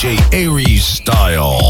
DJ Ari's style.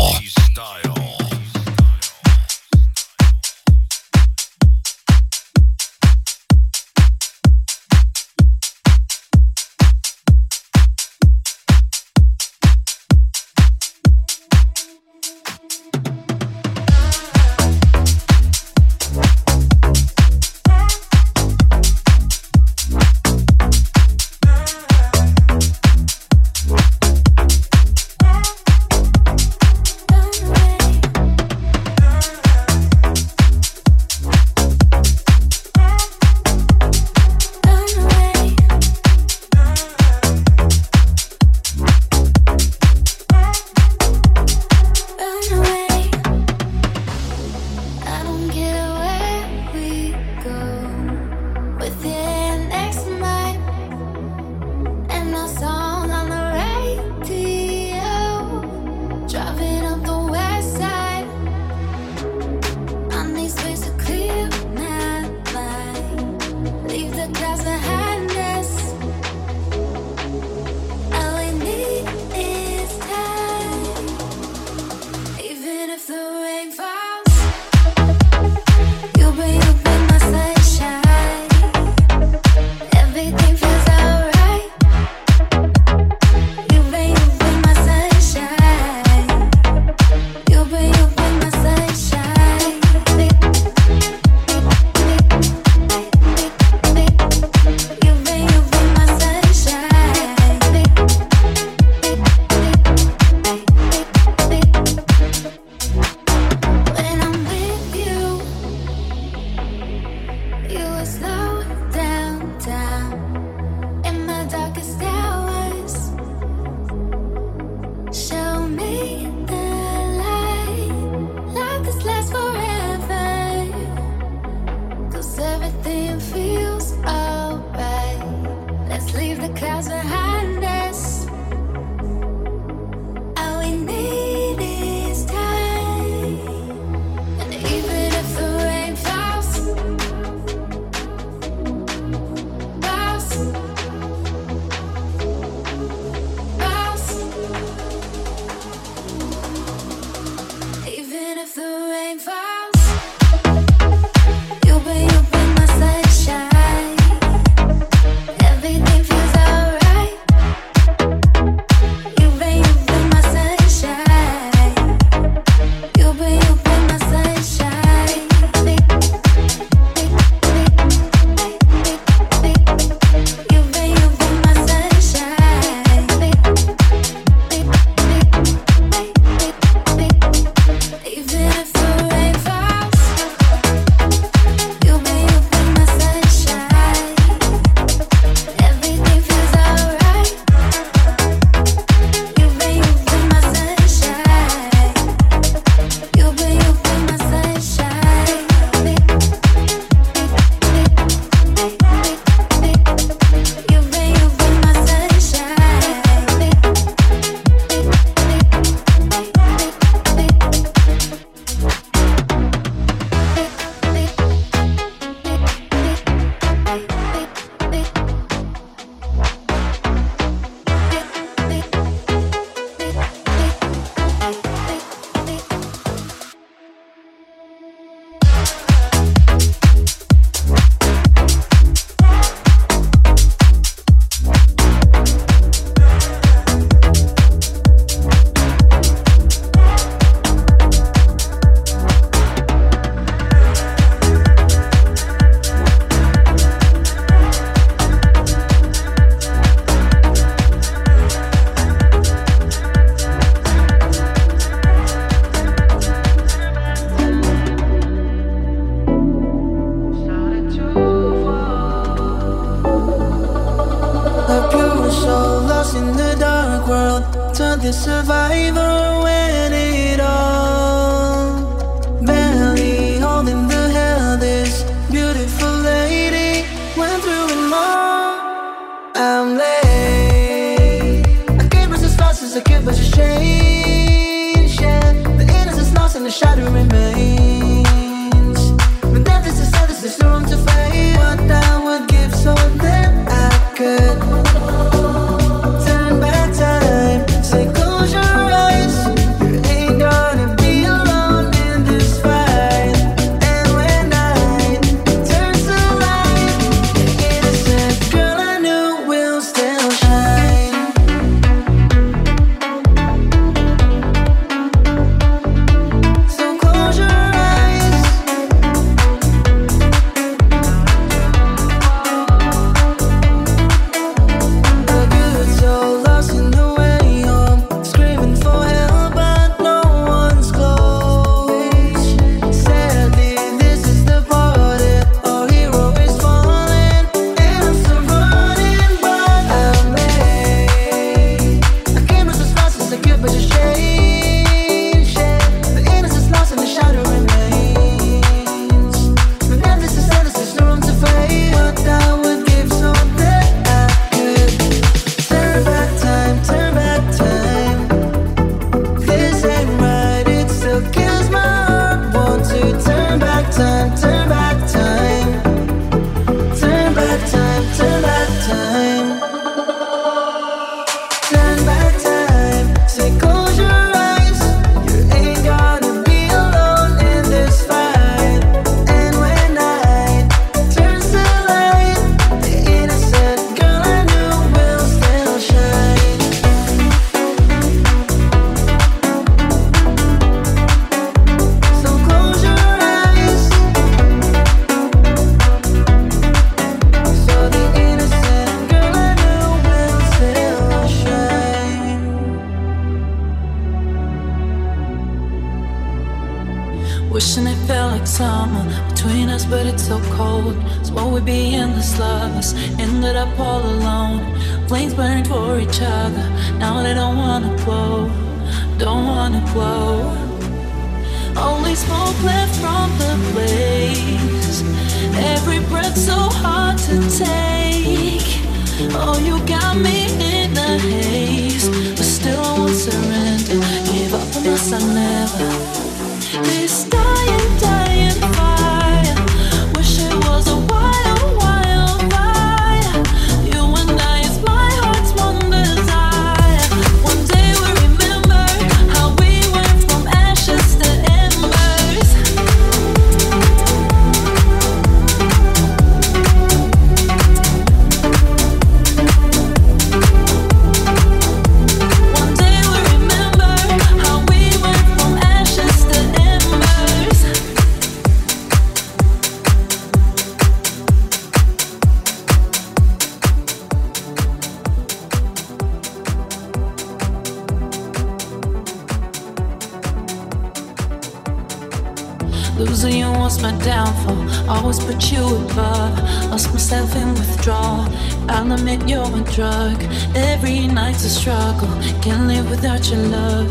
drug. Every night's a struggle. Can't live without your love.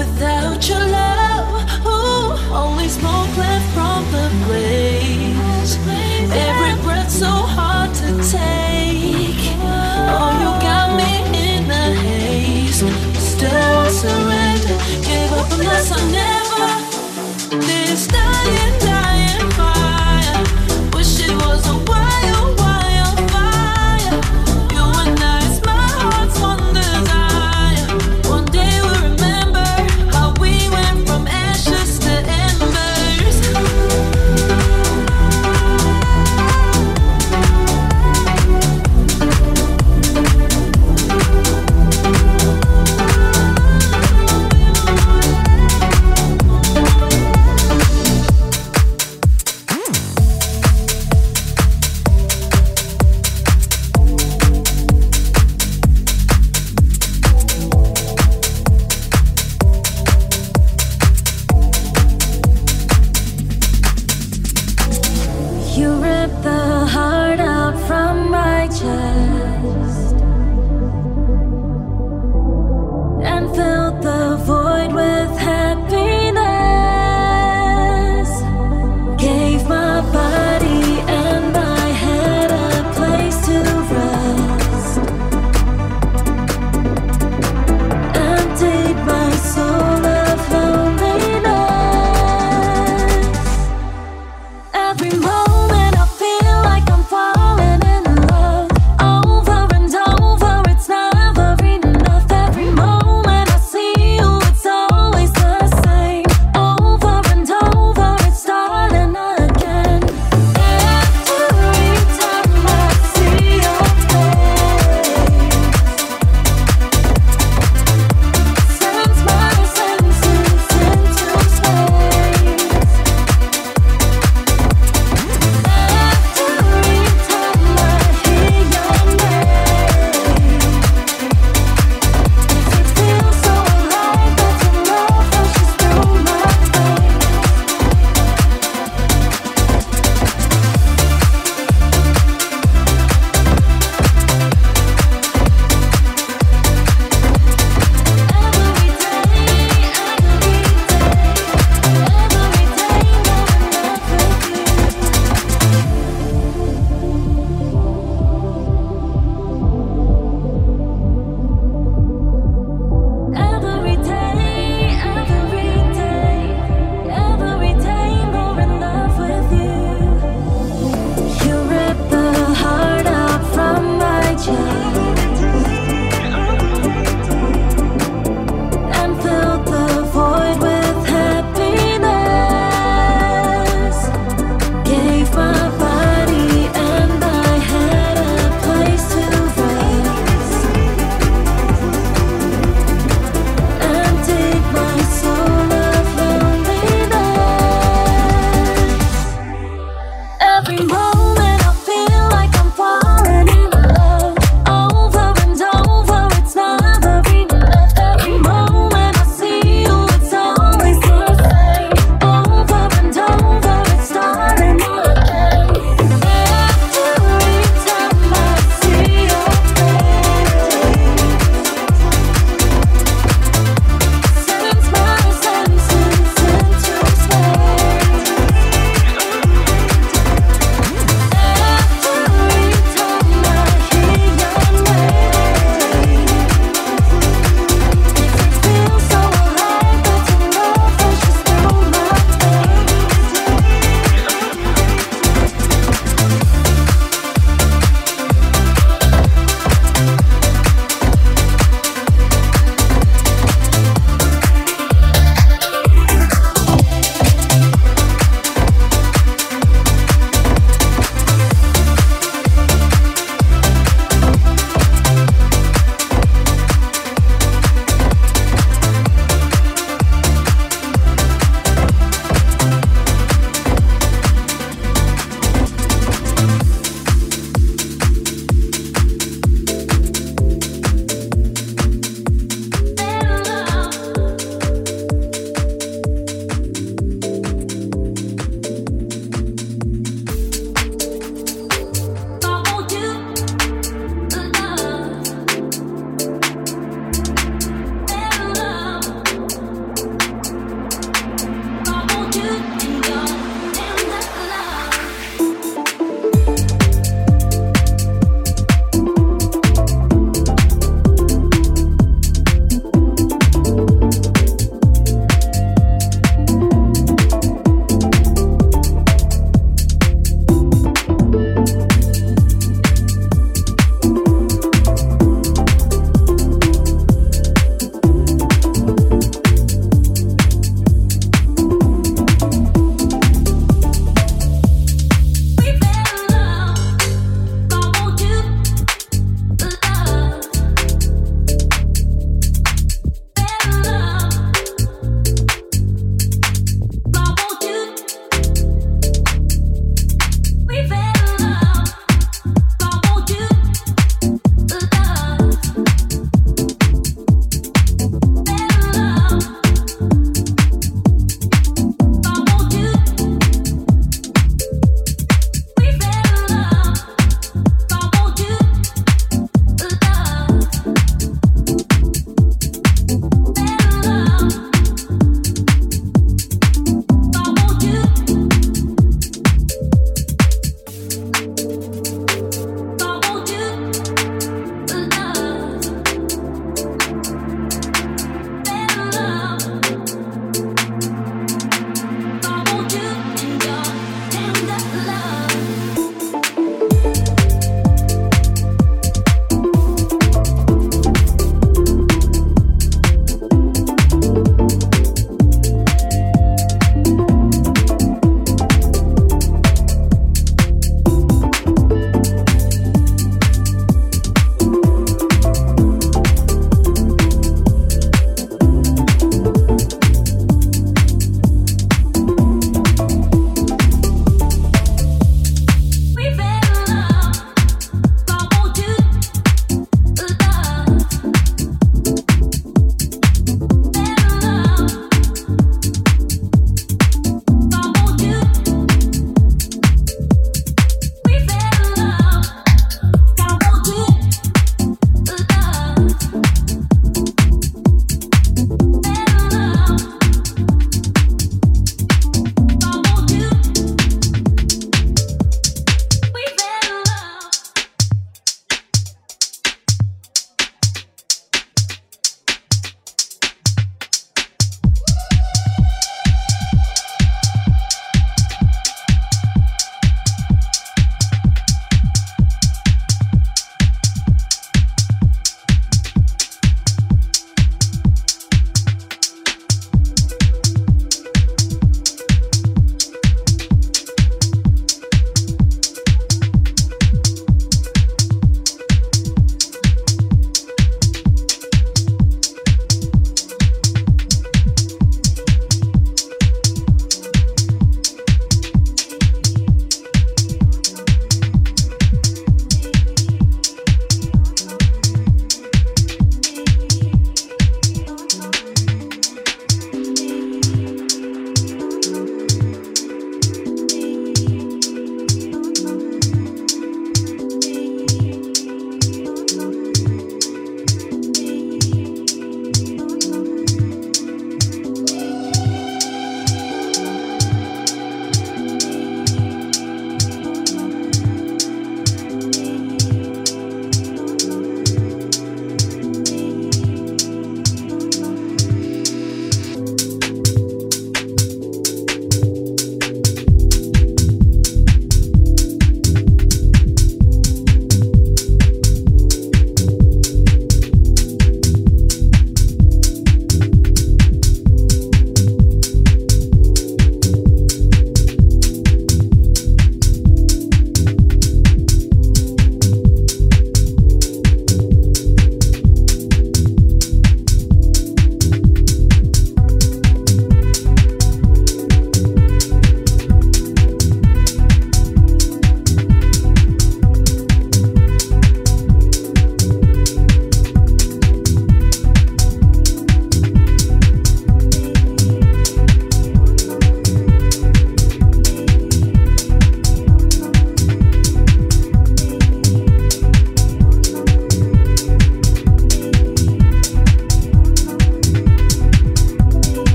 Without your love, ooh, only smoke left from the blaze. Every breath so hard to take. Oh, you got me in the haze. Still surrender. Gave up unless I never.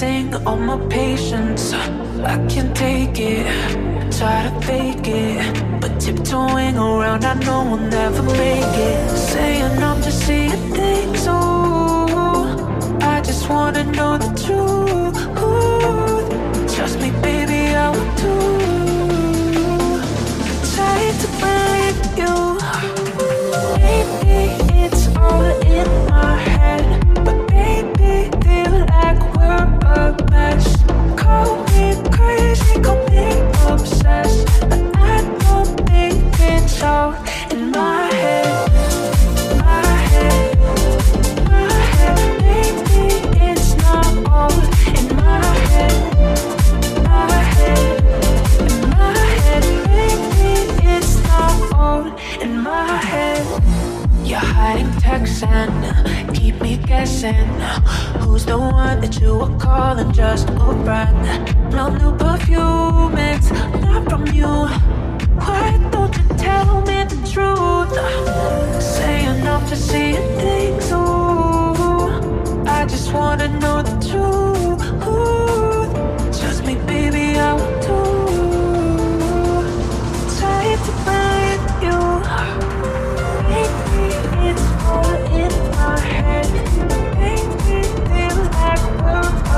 Sing all my patience. I can't take it, try to fake it. But tiptoeing around, I know I'll never make it. Saying I'm just seeing things, oh, I just wanna know the truth. Trust me, baby, I will do. Try to believe you. Maybe it's all in my head. hiding texts and keep me guessing. Who's the one that you were calling just a friend? No new perfume, it's not from you. Why don't you tell me the truth? Say enough to see things through. I just wanna know the truth. Trust me, baby, I will.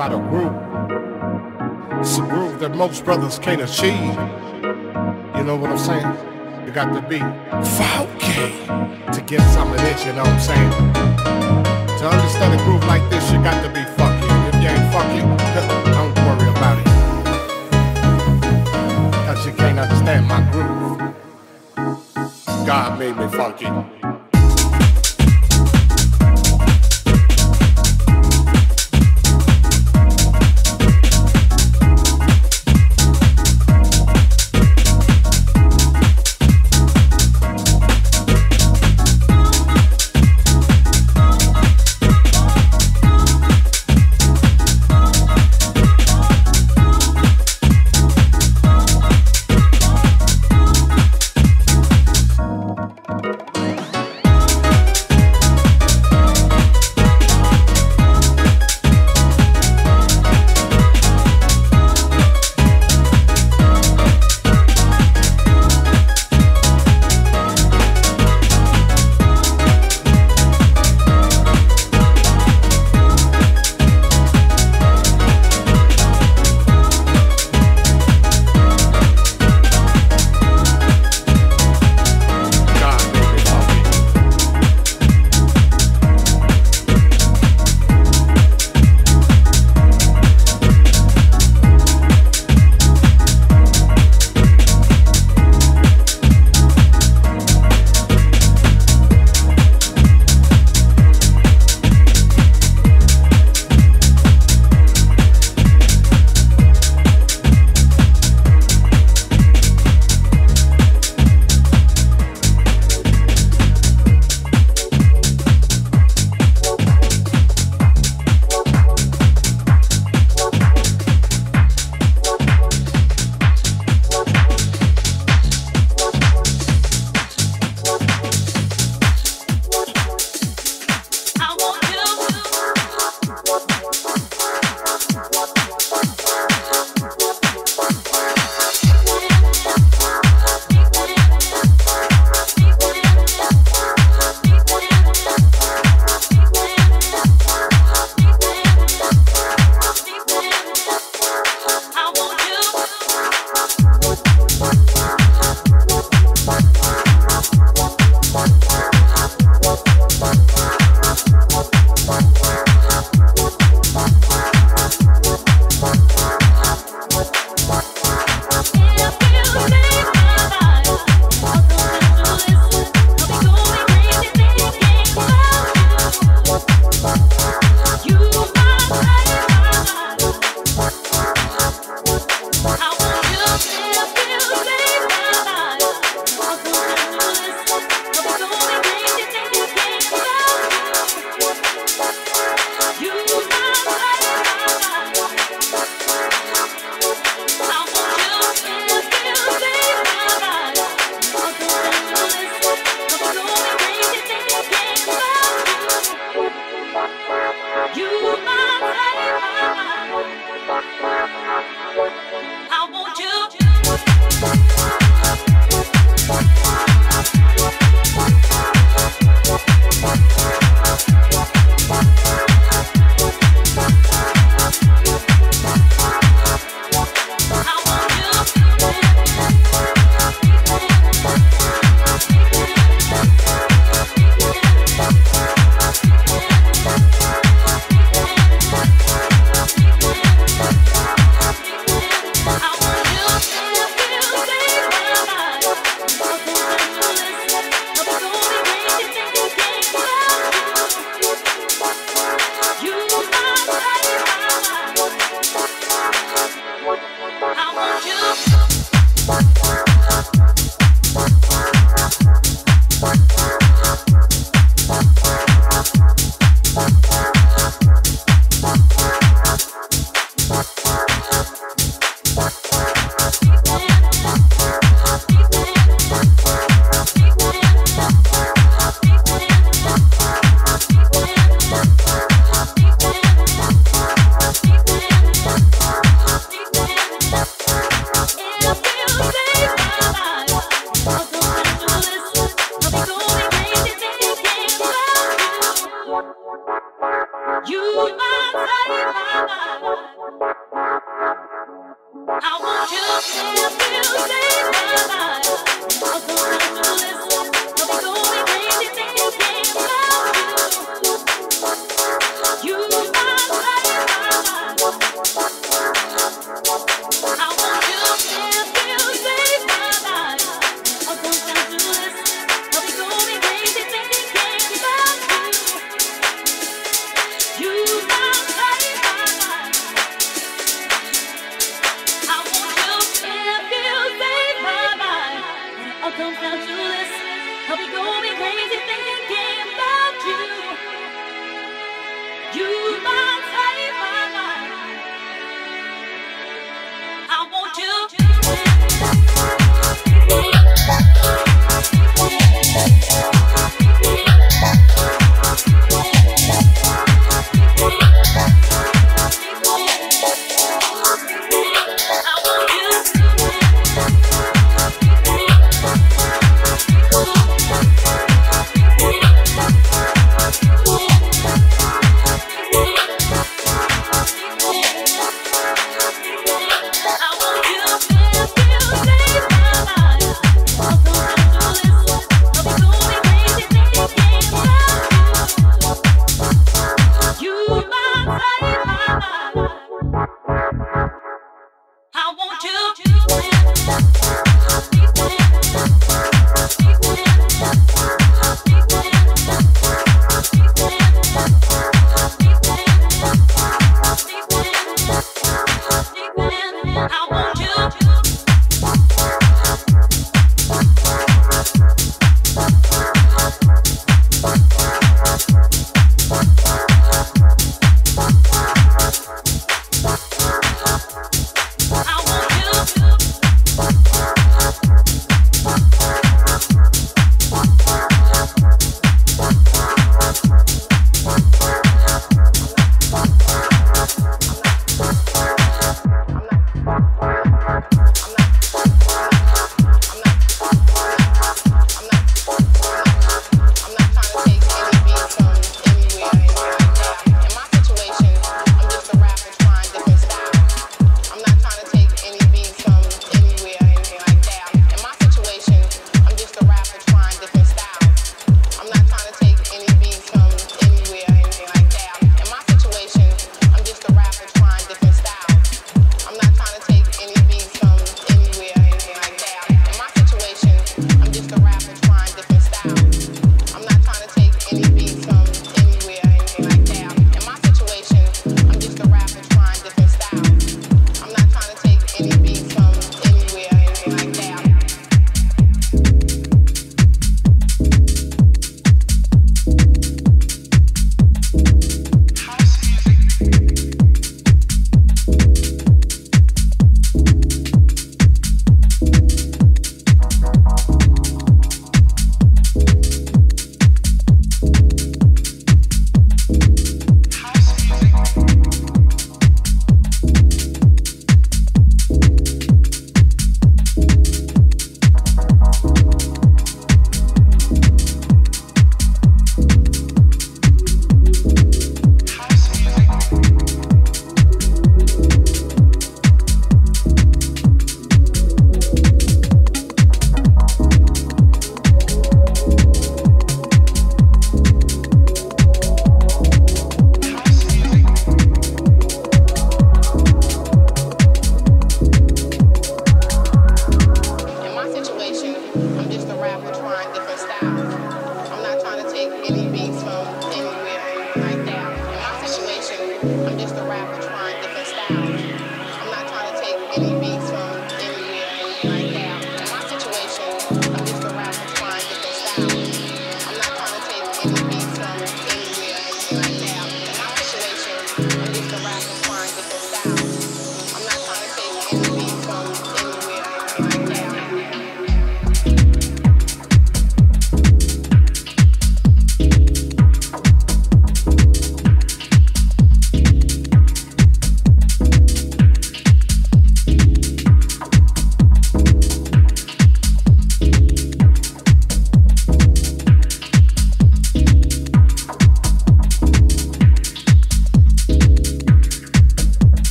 about a groove. It's a groove that most brothers can't achieve. You know what I'm saying? You got to be funky to get some of this, you know what I'm saying? To understand a groove like this, you got to be funky. If you ain't funky, don't worry about it. Cause you can't understand my groove. God made me funky.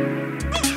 Thank